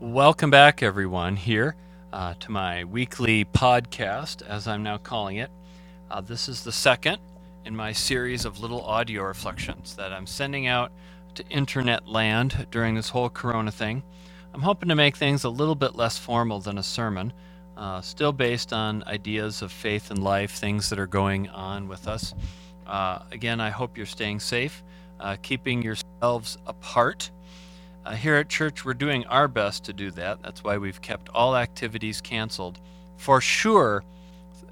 Welcome back, everyone, here uh, to my weekly podcast, as I'm now calling it. Uh, this is the second in my series of little audio reflections that I'm sending out to internet land during this whole corona thing. I'm hoping to make things a little bit less formal than a sermon, uh, still based on ideas of faith and life, things that are going on with us. Uh, again, I hope you're staying safe, uh, keeping yourselves apart uh, here at church, we're doing our best to do that. That's why we've kept all activities canceled for sure,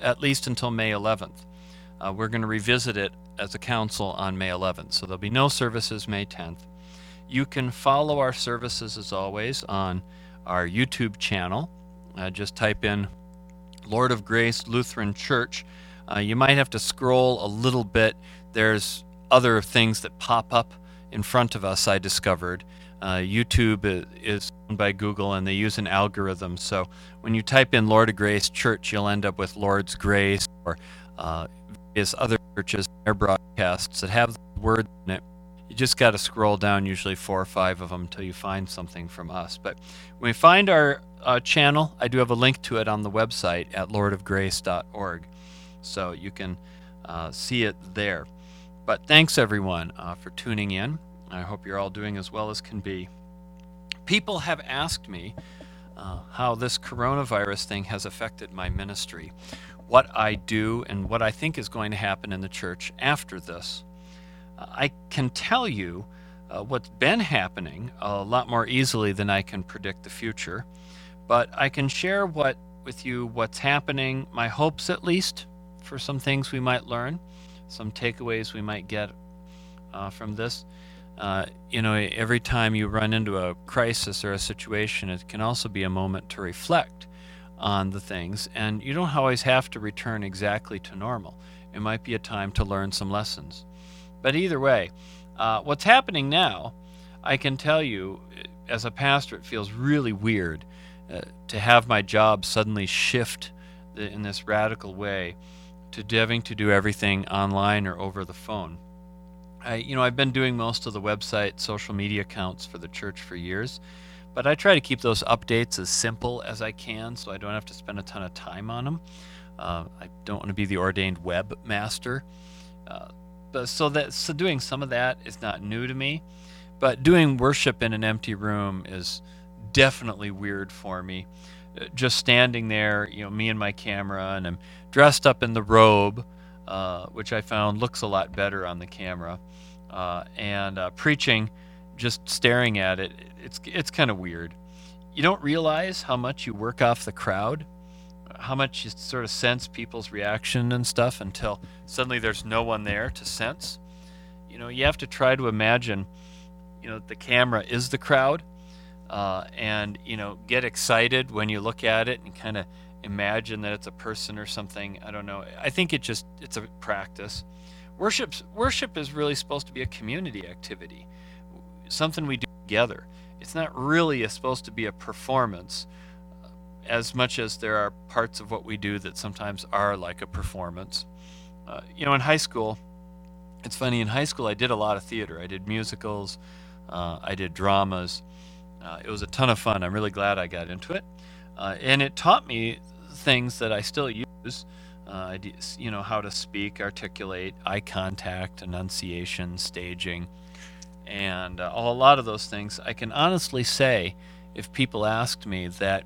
at least until May 11th. Uh, we're going to revisit it as a council on May 11th, so there'll be no services May 10th. You can follow our services as always on our YouTube channel. Uh, just type in Lord of Grace Lutheran Church. Uh, you might have to scroll a little bit. There's other things that pop up in front of us, I discovered. Uh, YouTube is owned by Google and they use an algorithm. So when you type in Lord of Grace Church, you'll end up with Lord's Grace or uh, various other churches, their broadcasts that have the word in it. You just got to scroll down, usually four or five of them, until you find something from us. But when we find our uh, channel, I do have a link to it on the website at lordofgrace.org. So you can uh, see it there. But thanks everyone uh, for tuning in. I hope you're all doing as well as can be. People have asked me uh, how this coronavirus thing has affected my ministry, what I do, and what I think is going to happen in the church after this. Uh, I can tell you uh, what's been happening a lot more easily than I can predict the future, but I can share what with you what's happening, my hopes at least, for some things we might learn, some takeaways we might get uh, from this. Uh, you know, every time you run into a crisis or a situation, it can also be a moment to reflect on the things. And you don't always have to return exactly to normal. It might be a time to learn some lessons. But either way, uh, what's happening now, I can tell you, as a pastor, it feels really weird uh, to have my job suddenly shift in this radical way to having to do everything online or over the phone. I, you know, I've been doing most of the website, social media accounts for the church for years, but I try to keep those updates as simple as I can, so I don't have to spend a ton of time on them. Uh, I don't want to be the ordained webmaster, uh, but so that so doing some of that is not new to me, but doing worship in an empty room is definitely weird for me. Uh, just standing there, you know, me and my camera, and I'm dressed up in the robe uh, which I found looks a lot better on the camera. Uh, and uh, preaching, just staring at it, it's it's kind of weird. You don't realize how much you work off the crowd, how much you sort of sense people's reaction and stuff until suddenly there's no one there to sense. You know, you have to try to imagine, you know, the camera is the crowd, uh, and you know, get excited when you look at it and kind of imagine that it's a person or something. I don't know. I think it just it's a practice. Worship worship is really supposed to be a community activity, something we do together. It's not really a, supposed to be a performance, uh, as much as there are parts of what we do that sometimes are like a performance. Uh, you know, in high school, it's funny. In high school, I did a lot of theater. I did musicals. Uh, I did dramas. Uh, it was a ton of fun. I'm really glad I got into it. Uh, and it taught me things that I still use. Uh, you know, how to speak, articulate, eye contact, enunciation, staging, and uh, a lot of those things. I can honestly say, if people asked me, that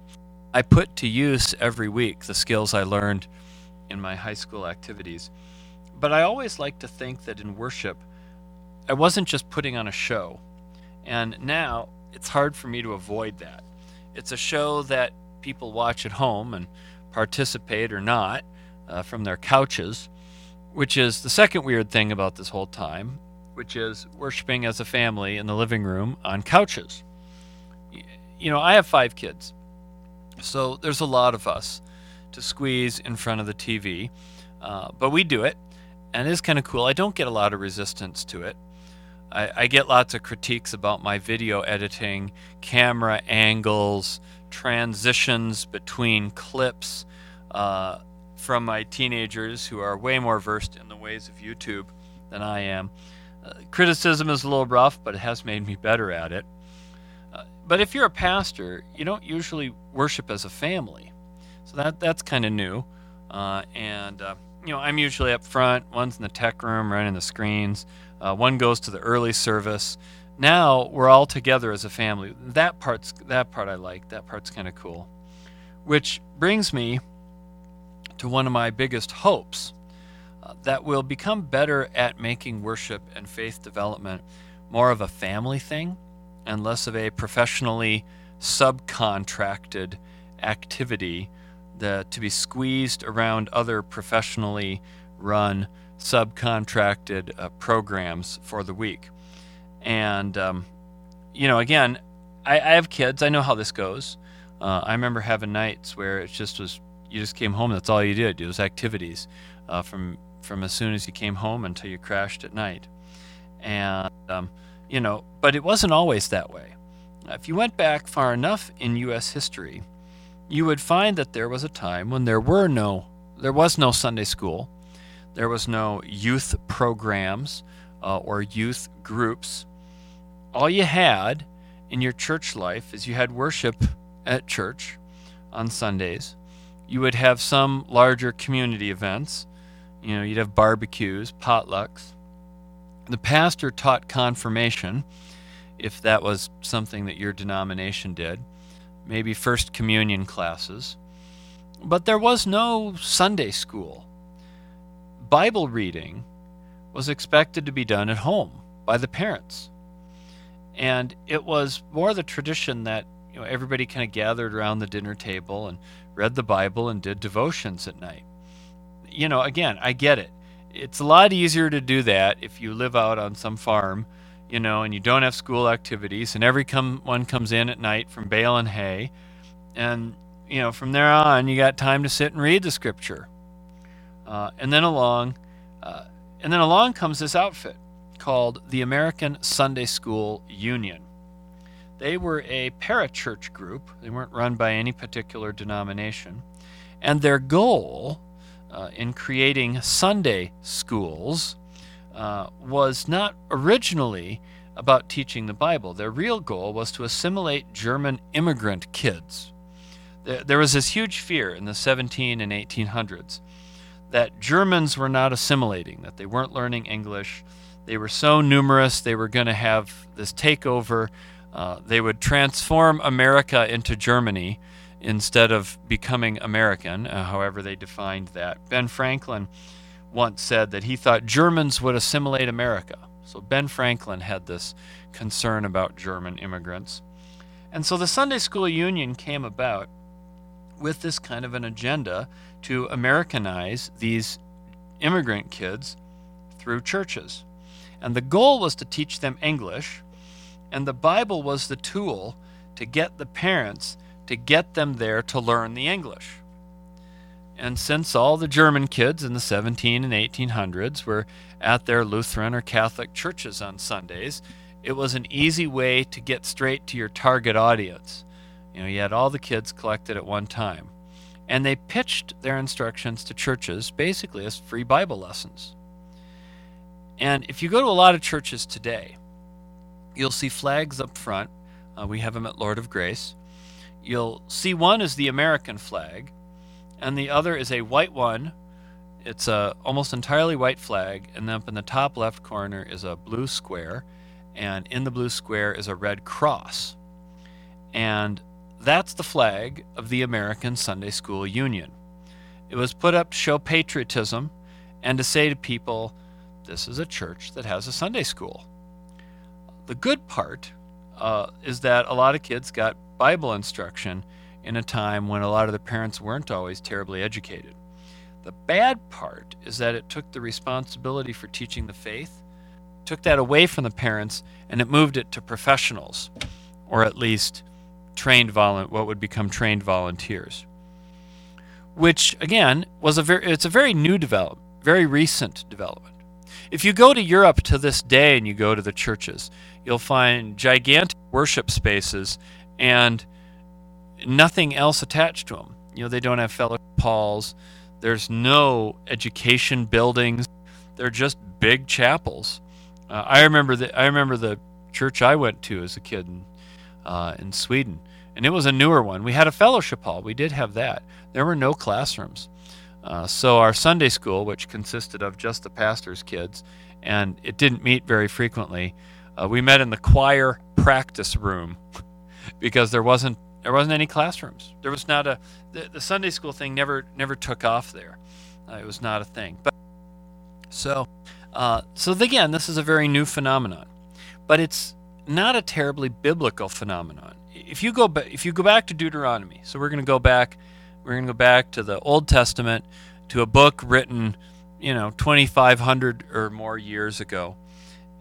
I put to use every week the skills I learned in my high school activities. But I always like to think that in worship, I wasn't just putting on a show. And now it's hard for me to avoid that. It's a show that people watch at home and participate or not uh, from their couches, which is the second weird thing about this whole time, which is worshiping as a family in the living room on couches. You know, I have five kids, so there's a lot of us to squeeze in front of the TV, uh, but we do it, and it is kind of cool. I don't get a lot of resistance to it. I, I get lots of critiques about my video editing, camera angles, transitions between clips uh, from my teenagers who are way more versed in the ways of YouTube than I am. Uh, criticism is a little rough, but it has made me better at it. Uh, but if you're a pastor, you don't usually worship as a family. So that that's kind of new. Uh, and uh, you know, I'm usually up front. One's in the tech room running the screens. Uh, one goes to the early service. Now we're all together as a family. That part's that part I like. That part's kind of cool. Which brings me to one of my biggest hopes uh, that we'll become better at making worship and faith development more of a family thing and less of a professionally subcontracted activity that to be squeezed around other professionally run subcontracted uh, programs for the week. And, um, you know, again, I, I, have kids. I know how this goes. Uh, I remember having nights where it just was, you just came home. That's all you did. It was activities uh, from, from as soon as you came home until you crashed at night. And, um, you know, but it wasn't always that way. If you went back far enough in U.S. history, you would find that there was a time when there were no, there was no Sunday school, there was no youth programs uh, or youth groups. All you had in your church life is you had worship at church on Sundays. You would have some larger community events. You know, you'd have barbecues, potlucks. The pastor taught confirmation, if that was something that your denomination did, maybe First Communion classes. But there was no Sunday school. Bible reading was expected to be done at home by the parents. And it was more the tradition that you know everybody kind of gathered around the dinner table and read the Bible and did devotions at night. You know, again, I get it. It's a lot easier to do that if you live out on some farm, you know, and you don't have school activities, and every come, one comes in at night from baling hay, and you know, from there on, you got time to sit and read the scripture uh, and then along, uh, and then along comes this outfit called the American Sunday School Union. They were a parachurch group. They weren't run by any particular denomination, and their goal uh, in creating Sunday schools uh, was not originally about teaching the Bible. Their real goal was to assimilate German immigrant kids. There, there was this huge fear in the 17 and 1800s that Germans were not assimilating, that they weren't learning English. They were so numerous, they were going to have this takeover. Uh, they would transform America into Germany instead of becoming American, uh, however, they defined that. Ben Franklin once said that he thought Germans would assimilate America. So Ben Franklin had this concern about German immigrants. And so the Sunday School Union came about with this kind of an agenda to Americanize these immigrant kids through churches. And the goal was to teach them English, and the Bible was the tool to get the parents to get them there to learn the English. And since all the German kids in the 17 and 1800s were at their Lutheran or Catholic churches on Sundays, it was an easy way to get straight to your target audience. You know, you had all the kids collected at one time and they pitched their instructions to churches basically as free Bible lessons. And if you go to a lot of churches today, you'll see flags up front. Uh, we have them at Lord of Grace. You'll see one is the American flag, and the other is a white one. It's a almost entirely white flag, and then up in the top left corner is a blue square, and in the blue square is a red cross. And that's the flag of the American Sunday School Union. It was put up to show patriotism and to say to people, this is a church that has a Sunday school. The good part uh, is that a lot of kids got Bible instruction in a time when a lot of the parents weren't always terribly educated. The bad part is that it took the responsibility for teaching the faith, took that away from the parents, and it moved it to professionals, or at least trained volu- what would become trained volunteers which again was a very it's a very new development very recent development if you go to Europe to this day and you go to the churches you'll find gigantic worship spaces and nothing else attached to them you know they don't have fellowship halls there's no education buildings they're just big chapels uh, i remember the i remember the church i went to as a kid in uh, in Sweden. And it was a newer one. We had a fellowship hall. We did have that. There were no classrooms. Uh, so our Sunday school, which consisted of just the pastor's kids, and it didn't meet very frequently, uh, we met in the choir practice room because there wasn't there wasn't any classrooms. There was not a the, the Sunday school thing never never took off there. Uh, it was not a thing. But so uh, so again, this is a very new phenomenon, but it's not a terribly biblical phenomenon. If you go ba- if you go back to Deuteronomy, so we're going to go back we're going to go back to the Old Testament to a book written, you know, 2,500 or more years ago,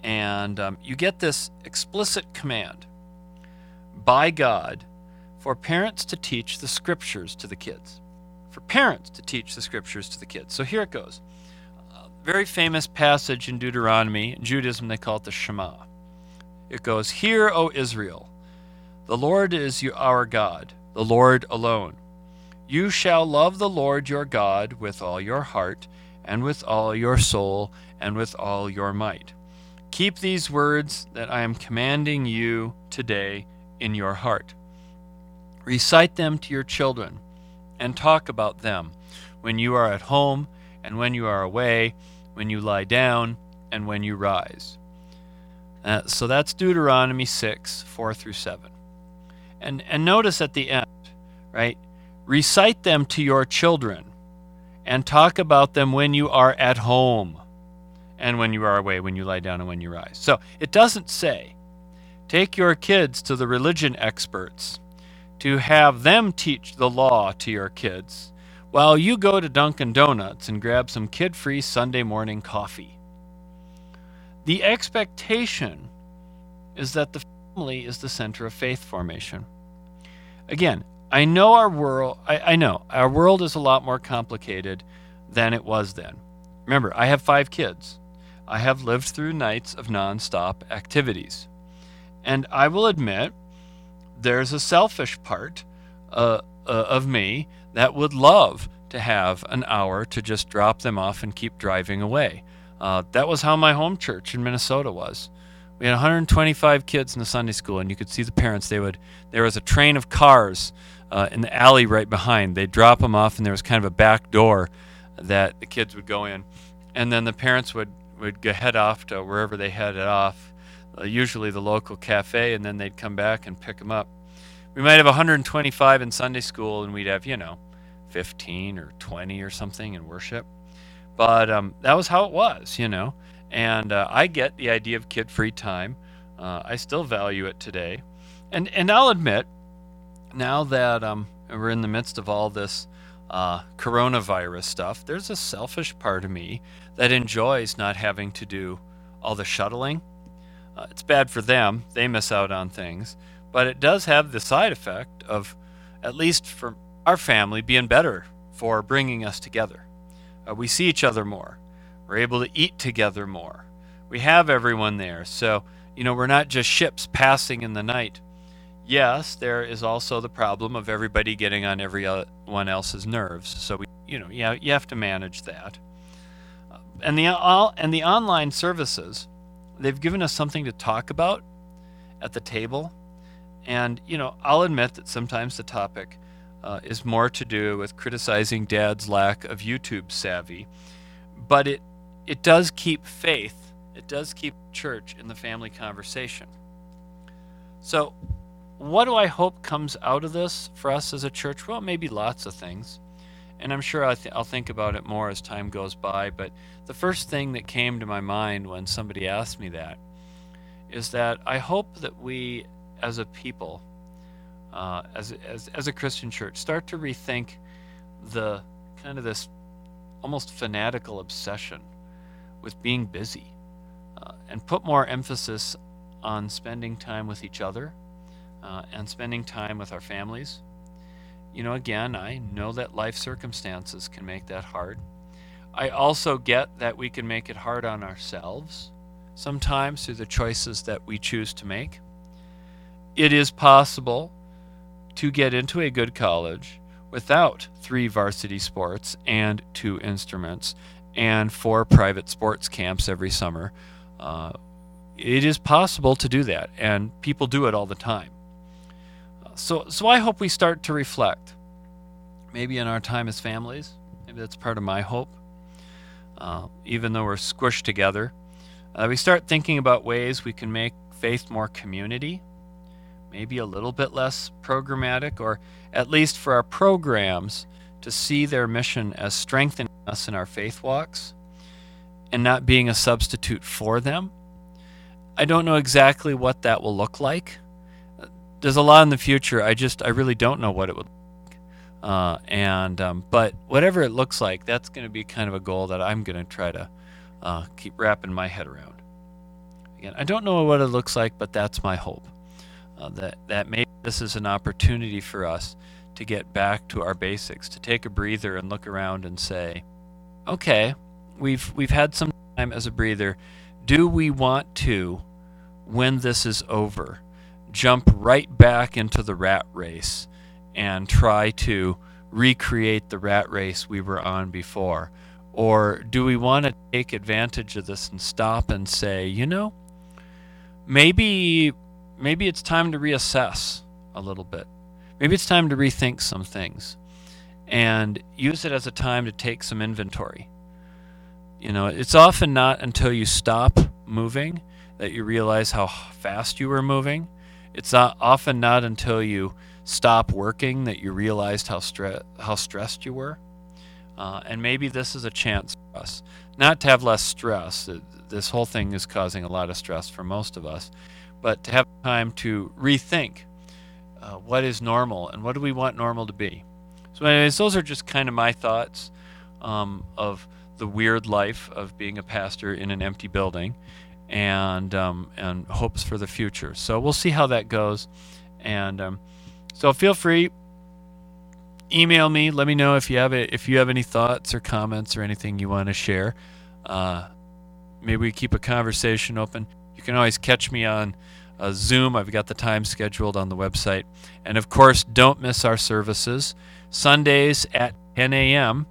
and um, you get this explicit command by God for parents to teach the scriptures to the kids. For parents to teach the scriptures to the kids. So here it goes. A very famous passage in Deuteronomy. In Judaism, they call it the Shema. It goes, Hear, O Israel, the Lord is our God, the Lord alone. You shall love the Lord your God with all your heart, and with all your soul, and with all your might. Keep these words that I am commanding you today in your heart. Recite them to your children, and talk about them when you are at home, and when you are away, when you lie down, and when you rise. Uh, so that's Deuteronomy 6, 4 through 7. And, and notice at the end, right? Recite them to your children and talk about them when you are at home and when you are away, when you lie down and when you rise. So it doesn't say, take your kids to the religion experts to have them teach the law to your kids while you go to Dunkin' Donuts and grab some kid free Sunday morning coffee. The expectation is that the family is the center of faith formation. Again, I know our world, I, I know our world is a lot more complicated than it was then. Remember, I have five kids. I have lived through nights of nonstop activities. And I will admit, there's a selfish part uh, uh, of me that would love to have an hour to just drop them off and keep driving away. Uh, that was how my home church in Minnesota was. We had 125 kids in the Sunday school, and you could see the parents. They would there was a train of cars uh, in the alley right behind. They'd drop them off, and there was kind of a back door that the kids would go in, and then the parents would would head off to wherever they headed off, uh, usually the local cafe, and then they'd come back and pick them up. We might have 125 in Sunday school, and we'd have you know 15 or 20 or something in worship, but um, that was how it was, you know. And uh, I get the idea of kid-free time. Uh, I still value it today, and and I'll admit now that um, we're in the midst of all this uh, coronavirus stuff, there's a selfish part of me that enjoys not having to do all the shuttling. Uh, it's bad for them, they miss out on things, but it does have the side effect of, at least for our family, being better for bringing us together. Uh, we see each other more, we're able to eat together more, we have everyone there. So, you know, we're not just ships passing in the night yes, there is also the problem of everybody getting on everyone else's nerves. So we, you know, yeah, you have to manage that. And the all and the online services, they've given us something to talk about at the table. And you know, I'll admit that sometimes the topic uh, is more to do with criticizing Dad's lack of YouTube savvy, but it it does keep faith. It does keep church in the family conversation. So what do I hope comes out of this for us as a church? Well, maybe lots of things. And I'm sure I'll, th- I'll think about it more as time goes by. But the first thing that came to my mind when somebody asked me that is that I hope that we, as a people, uh, as, as, as a Christian church, start to rethink the kind of this almost fanatical obsession with being busy uh, and put more emphasis on spending time with each other uh, and spending time with our families. You know, again, I know that life circumstances can make that hard. I also get that we can make it hard on ourselves sometimes through the choices that we choose to make. It is possible to get into a good college without three varsity sports and two instruments and four private sports camps every summer. Uh, it is possible to do that, and people do it all the time. So, so I hope we start to reflect. Maybe in our time as families, maybe that's part of my hope. Uh, even though we're squished together, uh, we start thinking about ways we can make faith more community, maybe a little bit less programmatic, or at least for our programs to see their mission as strengthening us in our faith walks and not being a substitute for them. I don't know exactly what that will look like. There's a lot in the future. I just, I really don't know what it would. Uh, and, um, but whatever it looks like, that's going to be kind of a goal that I'm going to try to uh, keep wrapping my head around. Again, I don't know what it looks like, but that's my hope. Uh, that, that maybe this is an opportunity for us to get back to our basics, to take a breather and look around and say, okay, we've we've had some time as a breather. Do we want to, when this is over, jump right back into the rat race and try to recreate the rat race we were on before? Or do we want to take advantage of this and stop and say, you know, maybe maybe it's time to reassess a little bit. Maybe it's time to rethink some things and use it as a time to take some inventory you know, it's often not until you stop moving that you realize how fast you were moving. It's not often not until you stop working that you realized how stre- how stressed you were. Uh, and maybe this is a chance for us not to have less stress. This whole thing is causing a lot of stress for most of us, but to have time to rethink uh, what is normal and what do we want normal to be. So, anyways, those are just kind of my thoughts um, of the weird life of being a pastor in an empty building and um, and hopes for the future. So we'll see how that goes. And um, so feel free email me. Let me know if you have a, if you have any thoughts or comments or anything you want to share. Uh, maybe we keep a conversation open. You can always catch me on uh, Zoom. I've got the time scheduled on the website. And of course, don't miss our services Sundays at 10 a.m.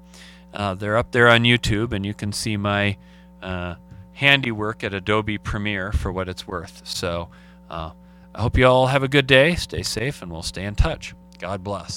Uh, they're up there on YouTube, and you can see my uh, handiwork at Adobe Premiere for what it's worth. So uh, I hope you all have a good day, stay safe, and we'll stay in touch. God bless.